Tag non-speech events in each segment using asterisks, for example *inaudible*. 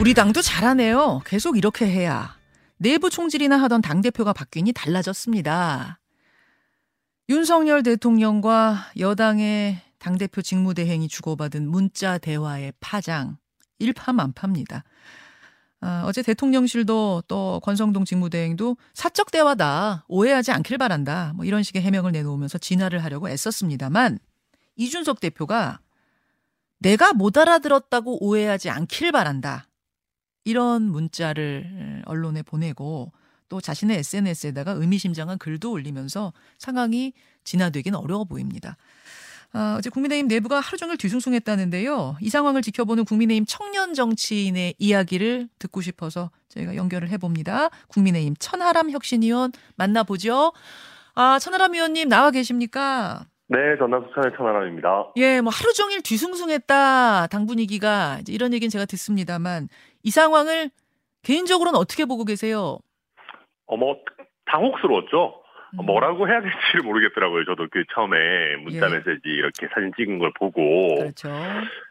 우리 당도 잘하네요. 계속 이렇게 해야. 내부 총질이나 하던 당대표가 바뀌니 달라졌습니다. 윤석열 대통령과 여당의 당대표 직무대행이 주고받은 문자 대화의 파장 일파만파입니다. 아, 어제 대통령실도 또 권성동 직무대행도 사적 대화다 오해하지 않길 바란다 뭐 이런 식의 해명을 내놓으면서 진화를 하려고 애썼습니다만 이준석 대표가 내가 못 알아들었다고 오해하지 않길 바란다 이런 문자를 언론에 보내고 또 자신의 SNS에다가 의미심장한 글도 올리면서 상황이 진화되긴 어려워 보입니다. 아, 어제 국민의힘 내부가 하루 종일 뒤숭숭했다는데요. 이 상황을 지켜보는 국민의힘 청년 정치인의 이야기를 듣고 싶어서 저희가 연결을 해봅니다. 국민의힘 천하람 혁신위원 만나보죠. 아, 천하람 위원님 나와 계십니까? 네, 전남 수천의 천하람입니다. 예, 뭐 하루 종일 뒤숭숭했다 당 분위기가 이런 얘기는 제가 듣습니다만 이 상황을 개인적으로는 어떻게 보고 계세요? 어머 당혹스러웠죠. 음. 뭐라고 해야 될지를 모르겠더라고요. 저도 그 처음에 문자 예. 메시지 이렇게 사진 찍은 걸 보고 그렇죠.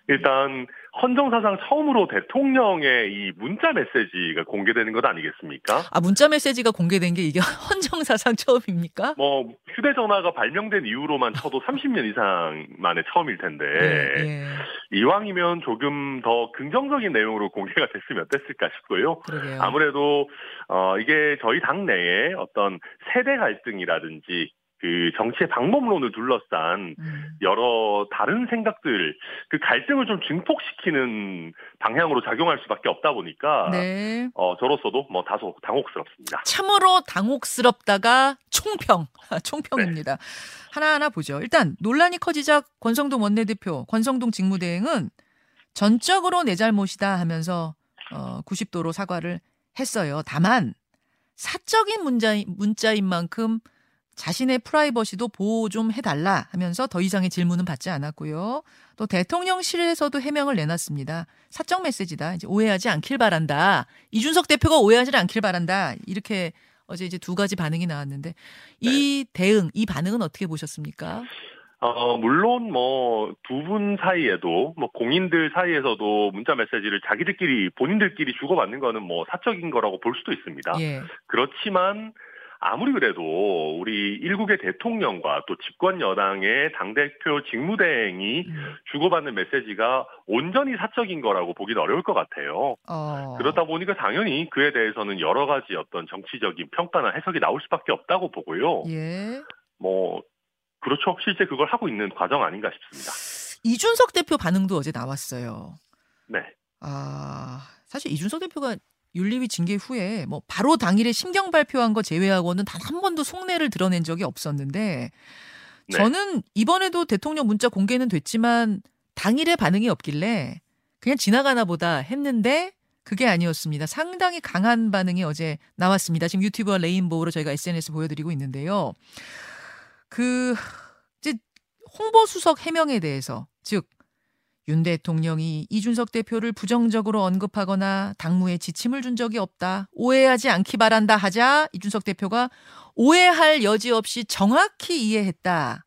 일단 헌정사상 처음으로 대통령의 이 문자 메시지가 공개되는 것 아니겠습니까? 아 문자 메시지가 공개된 게 이게 *laughs* 헌정사상 처음입니까? 뭐 휴대전화가 발명된 이후로만 쳐도 *laughs* 30년 이상 만에 처음일 텐데 예, 예. 이왕이면 조금 더 긍정적인 내용으로 공개가 됐으면 어땠을까 싶고요. 그러게요. 아무래도 어 이게 저희 당 내에 어떤 세대 갈등이라든지 그 정치의 방법론을 둘러싼 음. 여러 다른 생각들 그 갈등을 좀 증폭시키는 방향으로 작용할 수밖에 없다 보니까 네. 어 저로서도 뭐 다소 당혹스럽습니다. 참으로 당혹스럽다가 총평, 아, *laughs* 총평입니다. 하나하나 보죠. 일단 논란이 커지자 권성동 원내대표, 권성동 직무대행은 전적으로 내 잘못이다 하면서 어, 90도로 사과를 했어요. 다만 사적인 문자, 문자인 만큼 자신의 프라이버시도 보호 좀 해달라 하면서 더 이상의 질문은 받지 않았고요. 또 대통령실에서도 해명을 내놨습니다. 사적 메시지다. 이제 오해하지 않길 바란다. 이준석 대표가 오해하지 않길 바란다. 이렇게 어제 이제 두 가지 반응이 나왔는데 이 대응, 이 반응은 어떻게 보셨습니까? 어 물론 뭐 두 분 사이에도 뭐 공인들 사이에서도 문자 메시지를 자기들끼리 본인들끼리 주고받는 거는 뭐 사적인 거라고 볼 수도 있습니다. 예. 그렇지만 아무리 그래도 우리 일국의 대통령과 또 집권 여당의 당대표 직무대행이 음. 주고받는 메시지가 온전히 사적인 거라고 보기는 어려울 것 같아요. 어. 그러다 보니까 당연히 그에 대해서는 여러 가지 어떤 정치적인 평가나 해석이 나올 수밖에 없다고 보고요. 예. 뭐 그렇죠. 실제 그걸 하고 있는 과정 아닌가 싶습니다. 이준석 대표 반응도 어제 나왔어요. 네. 아, 사실 이준석 대표가 윤리위 징계 후에 뭐 바로 당일에 심경 발표한 거 제외하고는 단 한 번도 속내를 드러낸 적이 없었는데 네. 저는 이번에도 대통령 문자 공개는 됐지만 당일에 반응이 없길래 그냥 지나가나 보다 했는데 그게 아니었습니다. 상당히 강한 반응이 어제 나왔습니다. 지금 유튜브와 레인보우로 저희가 SNS 보여드리고 있는데요. 그 이제 홍보수석 해명에 대해서 즉 윤 대통령이 이준석 대표를 부정적으로 언급하거나 당무에 지침을 준 적이 없다. 오해하지 않기 바란다 하자 이준석 대표가 오해할 여지 없이 정확히 이해했다.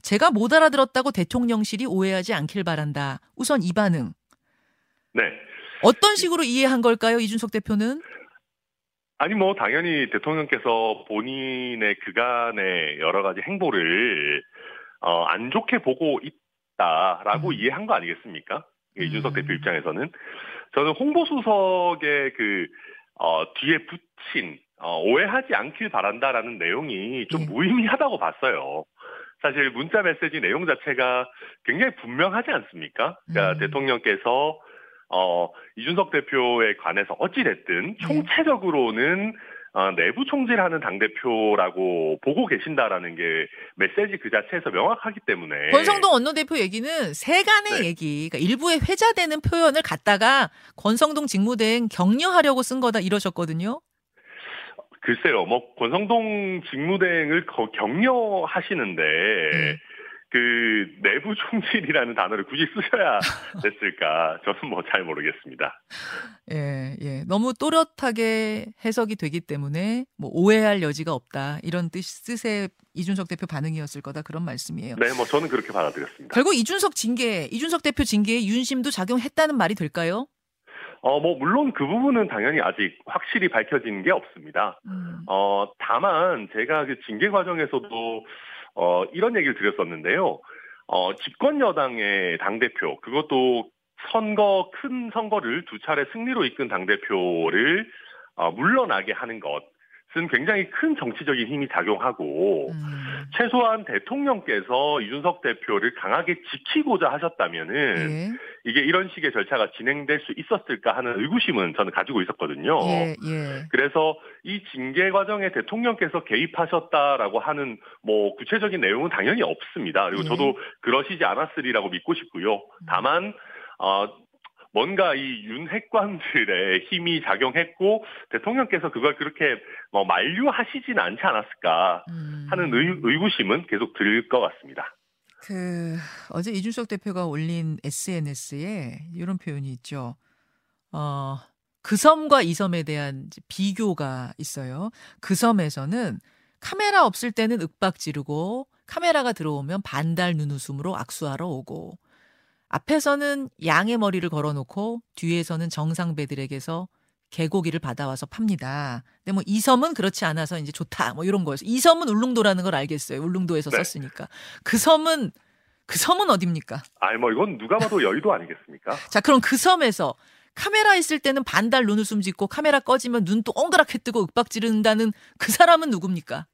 제가 못 알아들었다고 대통령실이 오해하지 않길 바란다. 우선 이 반응. 네. 어떤 식으로 이해한 걸까요, 이준석 대표는? 아니 뭐 당연히 대통령께서 본인의 그간의 여러 가지 행보를 어, 안 좋게 보고 있 다라고 음. 이해한 거 아니겠습니까? 그 이준석 음. 대표 입장에서는 저는 홍보수석의 그 어, 뒤에 붙인 어, 오해하지 않길 바란다라는 내용이 좀 예. 무의미하다고 봤어요. 사실 문자 메시지 내용 자체가 굉장히 분명하지 않습니까? 그러니까 음. 대통령께서 어, 이준석 대표에 관해서 어찌됐든 네. 총체적으로는 어, 내부 총질하는 당 대표라고 보고 계신다라는 게 메시지 그 자체에서 명확하기 때문에 권성동 원내대표 얘기는 세간의 네. 얘기, 그러니까 일부에 회자되는 표현을 갖다가 권성동 직무대행 격려하려고 쓴 거다 이러셨거든요. 글쎄요, 뭐 권성동 직무대행을 거- 격려하시는데 네. 그 내부 총질이라는 단어를 굳이 쓰셔야 *laughs* 됐을까? 저는 뭐 잘 모르겠습니다. 예, 예. 너무 또렷하게 해석이 되기 때문에 뭐 오해할 여지가 없다. 이런 뜻, 뜻의 이준석 대표 반응이었을 거다. 그런 말씀이에요. 네, 뭐 저는 그렇게 받아들였습니다. 결국 이준석 징계, 이준석 대표 징계에 윤심도 작용했다는 말이 될까요? 어, 뭐, 물론 그 부분은 당연히 아직 확실히 밝혀진 게 없습니다. 음. 어, 다만 제가 그 징계 과정에서도 어, 이런 얘기를 드렸었는데요. 어, 집권 여당의 당대표, 그것도 선거, 큰 선거를 두 차례 승리로 이끈 당대표를 어, 물러나게 하는 것은 굉장히 큰 정치적인 힘이 작용하고, 음. 최소한 대통령께서 이준석 대표를 강하게 지키고자 하셨다면은, 예. 이게 이런 식의 절차가 진행될 수 있었을까 하는 의구심은 저는 가지고 있었거든요. 예, 예. 그래서 이 징계 과정에 대통령께서 개입하셨다라고 하는 뭐 구체적인 내용은 당연히 없습니다. 그리고 예. 저도 그러시지 않았으리라고 믿고 싶고요. 다만 어 뭔가 이 윤핵관들의 힘이 작용했고 대통령께서 그걸 그렇게 뭐 만류하시진 않지 않았을까 음. 하는 의, 의구심은 계속 들 것 같습니다. 그 어제 이준석 대표가 올린 SNS에 이런 표현이 있죠. 어, 그 섬과 이 섬에 대한 비교가 있어요. 그 섬에서는 카메라 없을 때는 윽박 지르고 카메라가 들어오면 반달 눈웃음으로 악수하러 오고 앞에서는 양의 머리를 걸어놓고 뒤에서는 정상배들에게서 개고기를 받아와서 팝니다. 근데 뭐 이 섬은 그렇지 않아서 이제 좋다. 뭐 이런 거였어. 이 섬은 울릉도라는 걸 알겠어요. 울릉도에서 네. 썼으니까. 그 섬은 그 섬은 어딥니까? 아니 뭐 이건 누가 봐도 여의도 아니겠습니까? *laughs* 자, 그럼 그 섬에서 카메라 있을 때는 반달 눈웃음 짓고 카메라 꺼지면 눈 동그랗게 뜨고 윽박 지른다는 그 사람은 누굽니까?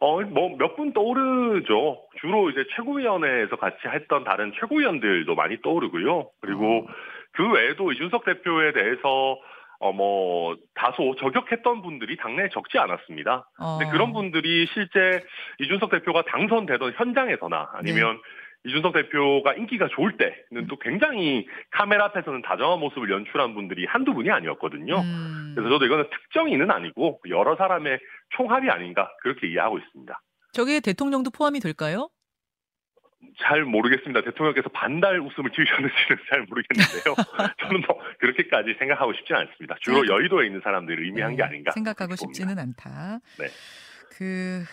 어, 뭐, 몇 분 떠오르죠. 주로 이제 최고위원회에서 같이 했던 다른 최고위원들도 많이 떠오르고요. 그리고 그 외에도 이준석 대표에 대해서, 어, 뭐, 다소 저격했던 분들이 당내에 적지 않았습니다. 어, 근데 그런 분들이 실제 이준석 대표가 당선되던 현장에서나 아니면 이준석 대표가 인기가 좋을 때는 또 굉장히 카메라 앞에서는 다정한 모습을 연출한 분들이 한두 분이 아니었거든요. 음, 그래서 저도 이거는 특정인은 아니고 여러 사람의 총합이 아닌가 그렇게 이해하고 있습니다. 저게 대통령도 포함이 될까요? 잘 모르겠습니다. 대통령께서 반달 웃음을 띄우셨는지는 잘 모르겠는데요. *laughs* 저는 뭐 그렇게까지 생각하고 싶지는 않습니다. 주로 생각- 여의도에 있는 사람들을 의미한 게 네, 아닌가. 생각하고. 싶지는 않다. 네. 그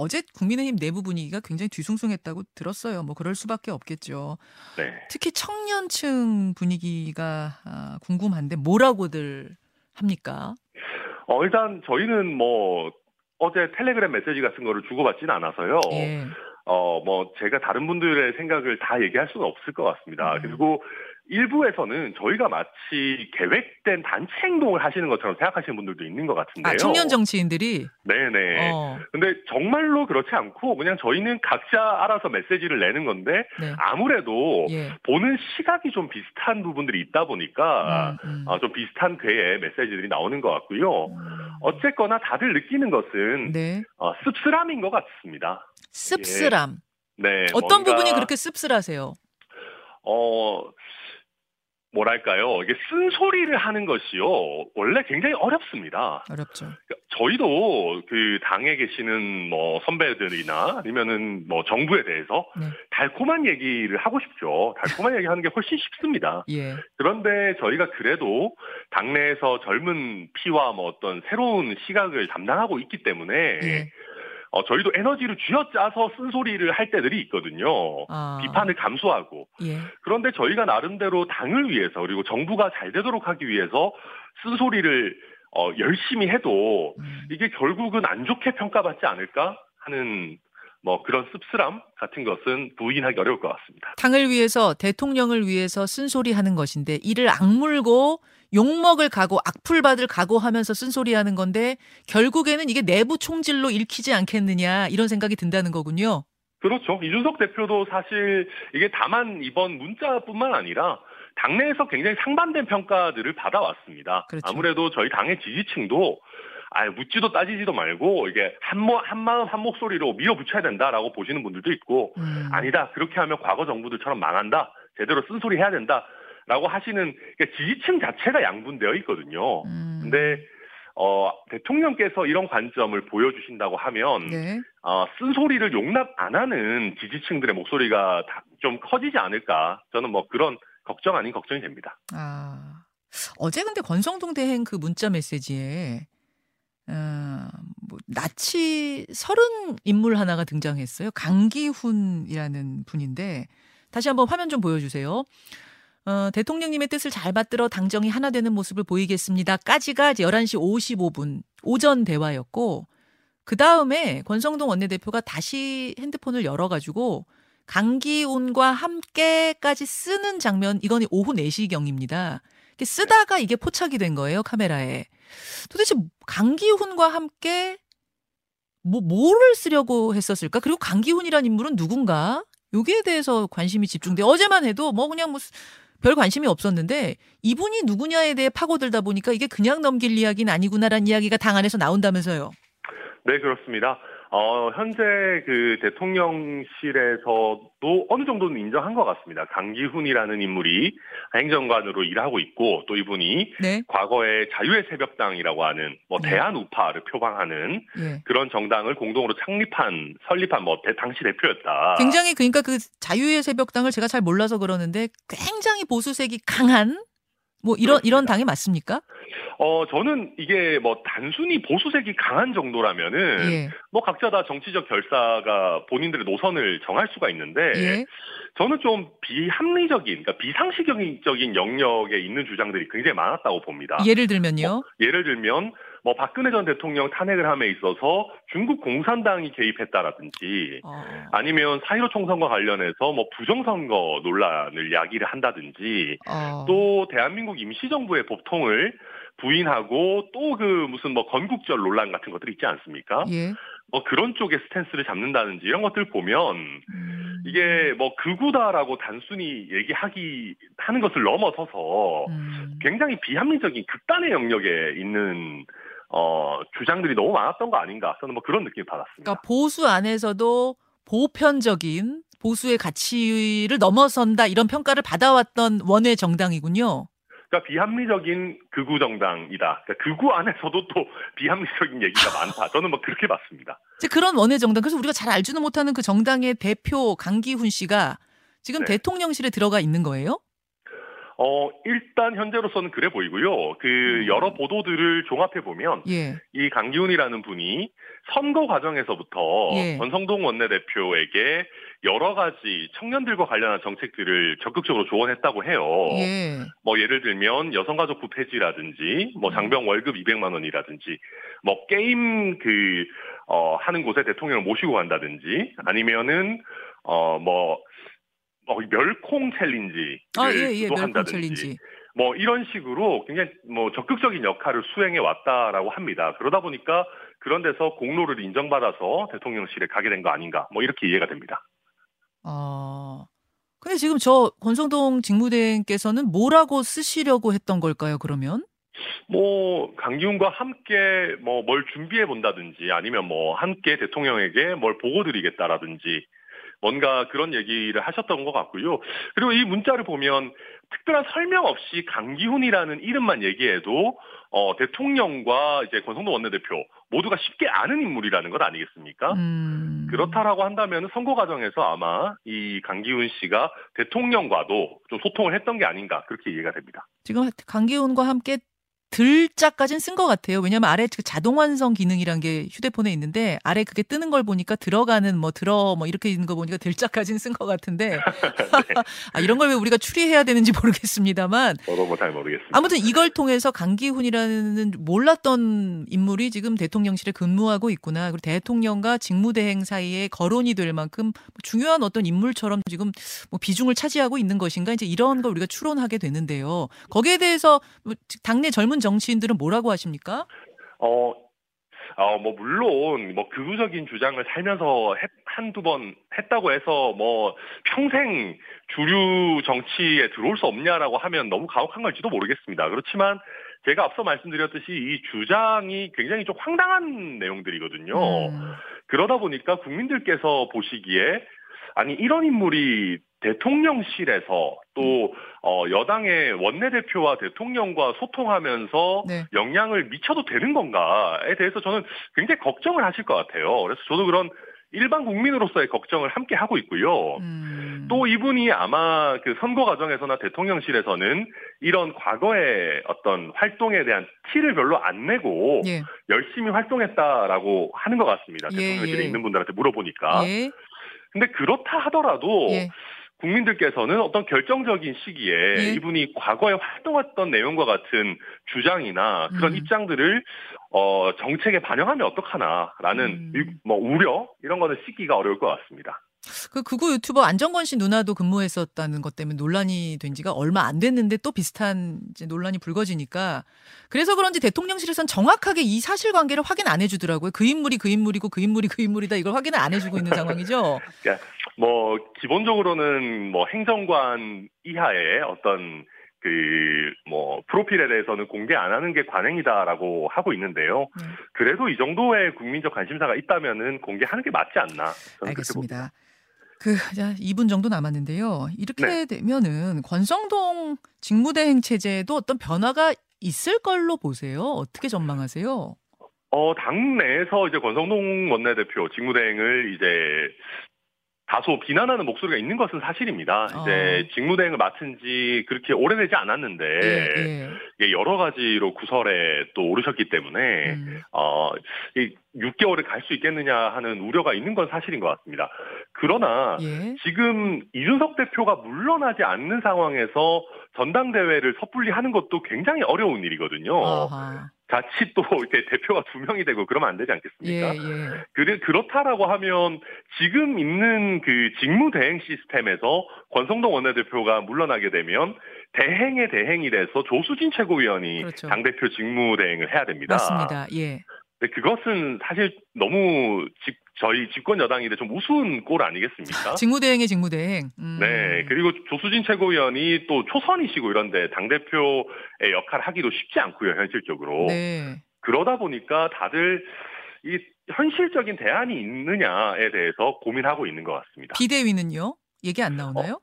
어제 국민의힘 내부 분위기가 굉장히 뒤숭숭했다고 들었어요. 뭐 그럴 수밖에 없겠죠. 네. 특히 청년층 분위기가 아, 궁금한데 뭐라고들 합니까? 어, 일단 저희는 뭐 어제 텔레그램 메시지 같은 거를 주고받지는 않아서요. 예. 어, 뭐, 제가 다른 분들의 생각을 다 얘기할 수는 없을 것 같습니다. 음. 그리고 일부에서는 저희가 마치 계획된 단체 행동을 하시는 것처럼 생각하시는 분들도 있는 것 같은데요. 아, 청년 정치인들이 네네. 어, 근데 정말로 그렇지 않고 그냥 저희는 각자 알아서 메시지를 내는 건데 네. 아무래도 예. 보는 시각이 좀 비슷한 부분들이 있다 보니까 음, 음. 어, 좀 비슷한 궤의 메시지들이 나오는 것 같고요. 음. 어쨌거나 다들 느끼는 것은 네. 어, 씁쓸함인 것 같습니다. 씁쓸함. 네. 어떤 부분이 그렇게 씁쓸하세요? 어 뭐랄까요 이게 쓴소리를 하는 것이요 원래 굉장히 어렵습니다. 어렵죠. 그러니까 저희도 그 당에 계시는 뭐 선배들이나 아니면은 뭐 정부에 대해서 네. 달콤한 얘기를 하고 싶죠. 달콤한 얘기 하는 게 훨씬 쉽습니다. *laughs* 예. 그런데 저희가 그래도 당내에서 젊은 피와 뭐 어떤 새로운 시각을 담당하고 있기 때문에 예. 어, 저희도 에너지를 쥐어짜서 쓴소리를 할 때들이 있거든요. 아. 비판을 감수하고. 예. 그런데 저희가 나름대로 당을 위해서 그리고 정부가 잘 되도록 하기 위해서 쓴소리를 어, 열심히 해도 음. 이게 결국은 안 좋게 평가받지 않을까 하는 뭐 그런 씁쓸함 같은 것은 부인하기 어려울 것 같습니다. 당을 위해서 대통령을 위해서 쓴소리 하는 것인데 이를 악물고 욕먹을 각오, 악플 받을 각오하면서 쓴소리 하는 건데 결국에는 이게 내부 총질로 읽히지 않겠느냐 이런 생각이 든다는 거군요. 그렇죠. 이준석 대표도 사실 이게 다만 이번 문자뿐만 아니라 당내에서 굉장히 상반된 평가들을 받아왔습니다. 그렇죠. 아무래도 저희 당의 지지층도 아 묻지도 따지지도 말고 이게 한모 한마음 한 목소리로 밀어붙여야 된다라고 보시는 분들도 있고 음. 아니다 그렇게 하면 과거 정부들처럼 망한다 제대로 쓴소리 해야 된다 라고 하시는 그러니까 지지층 자체가 양분되어 있거든요. 음. 근데 어 대통령께서 이런 관점을 보여주신다고 하면 네. 어, 쓴소리를 용납 안 하는 지지층들의 목소리가 다- 좀 커지지 않을까 저는 뭐 그런 걱정 아닌 걱정이 됩니다. 아 어제 근데 권성동 대행 그 문자 메시지에 어, 뭐 나치 서른 인물 하나가 등장했어요. 강기훈이라는 분인데 다시 한번 화면 좀 보여주세요. 어, 대통령님의 뜻을 잘 받들어 당정이 하나 되는 모습을 보이겠습니다.까지가 11시 55분 오전 대화였고 그 다음에 권성동 원내대표가 다시 핸드폰을 열어가지고 강기훈과 함께까지 쓰는 장면 이건 오후 4시경입니다. 쓰다가 이게 포착이 된 거예요 카메라에. 도대체 강기훈과 함께 뭐 뭐를 쓰려고 했었을까? 그리고 강기훈이란 인물은 누군가? 여기에 대해서 관심이 집중돼. 어제만 해도 뭐 그냥 뭐 별 관심이 없었는데 이분이 누구냐에 대해 파고들다 보니까 이게 그냥 넘길 이야기는 아니구나라는 이야기가 당 안에서 나온다면서요. 네, 그렇습니다. 어, 현재 그 대통령실에서도 어느 정도는 인정한 것 같습니다. 강기훈이라는 인물이 행정관으로 일하고 있고 또 이분이 네. 과거에 자유의 새벽당이라고 하는 뭐 네. 대한 우파를 표방하는 네. 그런 정당을 공동으로 창립한 설립한 뭐 대, 당시 대표였다. 굉장히 그러니까 그 자유의 새벽당을 제가 잘 몰라서 그러는데 굉장히 보수색이 강한 뭐 이런. 이런 당이 맞습니까? 어, 저는 이게 뭐 단순히 보수색이 강한 정도라면은 예. 뭐 각자 다 정치적 결사가 본인들의 노선을 정할 수가 있는데 예. 저는 좀 비합리적인, 그러니까 비상식적인 영역에 있는 주장들이 굉장히 많았다고 봅니다. 예를 들면요? 뭐, 예를 들면 뭐 박근혜 전 대통령 탄핵을 함에 있어서 중국 공산당이 개입했다라든지 어. 아니면 사이로 총선과 관련해서 뭐 부정선거 논란을 야기를 한다든지 어. 또 대한민국 임시정부의 법통을 부인하고 또 그 무슨 뭐 건국절 논란 같은 것들이 있지 않습니까? 예. 뭐 그런 쪽의 스탠스를 잡는다든지 이런 것들 보면 음. 이게 뭐 극우다라고 단순히 얘기하기 하는 것을 넘어서서 음. 굉장히 비합리적인 극단의 영역에 있는 어 주장들이 너무 많았던 거 아닌가 저는 뭐 그런 느낌 을 받았습니다. 그러니까 보수 안에서도 보편적인 보수의 가치를 넘어선다 이런 평가를 받아왔던 원외 정당이군요. 그러니까 비합리적인 극우 정당이다. 그러니까 극우 안에서도 또 *laughs* 비합리적인 얘기가 많다. 저는 뭐 그렇게 봤습니다. 그런 원외 정당. 그래서 우리가 잘 알지는 못하는 그 정당의 대표 강기훈 씨가 지금 네. 대통령실에 들어가 있는 거예요? 어, 일단 현재로서는 그래 보이고요. 그 음. 여러 보도들을 종합해 보면 예. 이 강기훈이라는 분이 선거 과정에서부터 예. 권성동 원내대표에게 여러 가지 청년들과 관련한 정책들을 적극적으로 조언했다고 해요. 예. 뭐 예를 들면 여성가족부 폐지라든지 뭐 음. 장병 월급 200만 원이라든지 뭐 게임 그 어, 하는 곳에 대통령을 모시고 간다든지 아니면은 어뭐 뭐 멸콩 challenge를 아, 예, 예, 멸콩 challenge. 뭐 이런 식으로 굉장히 뭐 적극적인 역할을 수행해 왔다라고 합니다. 그러다 보니까 그런 데서 공로를 인정받아서 대통령실에 가게 된 거 아닌가 뭐 이렇게 이해가 됩니다. 아. 근데 지금 저 권성동 직무대행께서는 뭐라고 쓰시려고 했던 걸까요, 그러면? 뭐 강기훈과 함께 뭐 뭘 준비해 본다든지 아니면 뭐 함께 대통령에게 뭘 보고 드리겠다라든지 뭔가 그런 얘기를 하셨던 것 같고요. 그리고 이 문자를 보면 특별한 설명 없이 강기훈이라는 이름만 얘기해도 어, 대통령과 이제 권성동 원내대표 모두가 쉽게 아는 인물이라는 것 아니겠습니까? 음. 그렇다라고 한다면 선거 과정에서 아마 이 강기훈 씨가 대통령과도 좀 소통을 했던 게 아닌가 그렇게 이해가 됩니다. 지금 강기훈과 함께 들자까진 쓴것 같아요. 왜냐하면 아래 그 자동 완성 기능이란 게 휴대폰에 있는데 아래 그게 뜨는 걸 보니까 들어가는 뭐 들어 뭐 이렇게 있는 거 보니까 들자까진 쓴것 같은데 네. *laughs* *laughs* 아, 이런 걸 왜 우리가 추리해야 되는지 모르겠습니다만 저도 뭐잘 모르겠습니다. 아무튼 이걸 통해서 강기훈이라는 몰랐던 인물이 지금 대통령실에 근무하고 있구나. 그리고 대통령과 직무대행 사이에 거론이 될 만큼 중요한 어떤 인물처럼 지금 뭐 비중을 차지하고 있는 것인가 이제 이런 걸 우리가 추론하게 되는데요. 거기에 대해서 뭐 당내 젊은 정치인들은 뭐라고 하십니까? 어, 어, 뭐, 물론, 뭐, 극우적인 주장을 살면서 했, 한두 번 했다고 해서, 뭐, 평생 주류 정치에 들어올 수 없냐라고 하면 너무 가혹한 걸지도 모르겠습니다. 그렇지만, 제가 앞서 말씀드렸듯이 이 주장이 굉장히 좀 황당한 내용들이거든요. 음. 그러다 보니까 국민들께서 보시기에, 아니, 이런 인물이 대통령실에서 또 어, 여당의 원내대표와 대통령과 소통하면서 네. 영향을 미쳐도 되는 건가에 대해서 저는 굉장히 걱정을 하실 것 같아요. 그래서 저도 그런 일반 국민으로서의 걱정을 함께 하고 있고요. 음. 또 이분이 아마 그 선거 과정에서나 대통령실에서는 이런 과거의 어떤 활동에 대한 티를 별로 안 내고 예. 열심히 활동했다라고 하는 것 같습니다. 예, 대통령실에 예. 있는 분들한테 물어보니까. 예. 근데 그렇다 하더라도 예. 국민들께서는 어떤 결정적인 시기에 예. 이분이 과거에 활동했던 내용과 같은 주장이나 그런 음. 입장들을 어, 정책에 반영하면 어떡하나라는 음. 유- 뭐 우려 이런 거는 씻기가 어려울 것 같습니다. 그 극우 유튜버 안정건 씨 누나도 근무했었다는 것 때문에 논란이 된 지가 얼마 안 됐는데 또 비슷한 이제 논란이 불거지니까 그래서 그런지 대통령실에선 정확하게 이 사실관계를 확인 안 해주더라고요. 그 인물이 그 인물이고 그 인물이 그 인물이다 이걸 확인을 안 해주고 있는 상황이죠. *laughs* 뭐 기본적으로는 뭐 행정관 이하의 어떤 그 뭐 프로필에 대해서는 공개 안 하는 게 관행이다라고 하고 있는데요. 네. 그래도 이 정도의 국민적 관심사가 있다면은 공개하는 게 맞지 않나? 알겠습니다. 그 자, 2분 정도 남았는데요. 이렇게 네. 되면은 권성동 직무대행 체제에도 어떤 변화가 있을 걸로 보세요. 어떻게 전망하세요? 어, 당내에서 이제 권성동 원내대표 직무대행을 이제 다소 비난하는 목소리가 있는 것은 사실입니다. 어. 이제 직무대행을 맡은 지 그렇게 오래되지 않았는데 예, 예. 여러 가지로 구설에 또 오르셨기 때문에 음, 어, 이 6개월을 갈 수 있겠느냐 하는 우려가 있는 건 사실인 것 같습니다. 그러나 예. 지금 이준석 대표가 물러나지 않는 상황에서 전당대회를 섣불리 하는 것도 굉장히 어려운 일이거든요. 아하. 자칫 또 *laughs* 이렇게 대표가 두 명이 되고 그러면 안 되지 않겠습니까? 예, 예. 그래, 그렇다라고 하면 지금 있는 그 직무 대행 시스템에서 권성동 원내대표가 물러나게 되면 대행의 대행이 돼서 조수진 최고위원이 그렇죠. 당대표 직무 대행을 해야 됩니다. 맞습니다. 예. 근데 그것은 사실 너무 집- 저희 집권 여당인데 좀 우스운 꼴 아니겠습니까? 직무대행의 직무대행. 음. 네, 그리고 조수진 최고위원이 또 초선이시고 이런데 당대표의 역할을 하기도 쉽지 않고요, 현실적으로. 네. 그러다 보니까 다들 이 현실적인 대안이 있느냐에 대해서 고민하고 있는 것 같습니다. 비대위는요? 얘기 안 나오나요?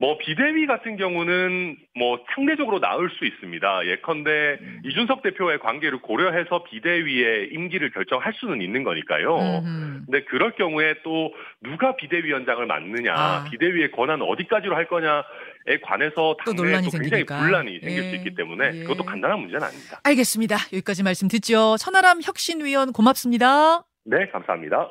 뭐 비대위 같은 경우는 뭐 상대적으로 나을 수 있습니다. 예컨대 음. 이준석 대표의 관계를 고려해서 비대위의 임기를 결정할 수는 있는 거니까요. 음흠. 근데 그럴 경우에 또 누가 비대위원장을 맡느냐, 아. 비대위의 권한은 어디까지로 할 거냐 에 관해서 또 당내에 논란이 또 굉장히 생기니까. 분란이 생길 예. 수 있기 때문에 예. 그것도 간단한 문제는 아닙니다. 알겠습니다. 여기까지 말씀 듣죠. 천하람 혁신위원 고맙습니다. 네, 감사합니다.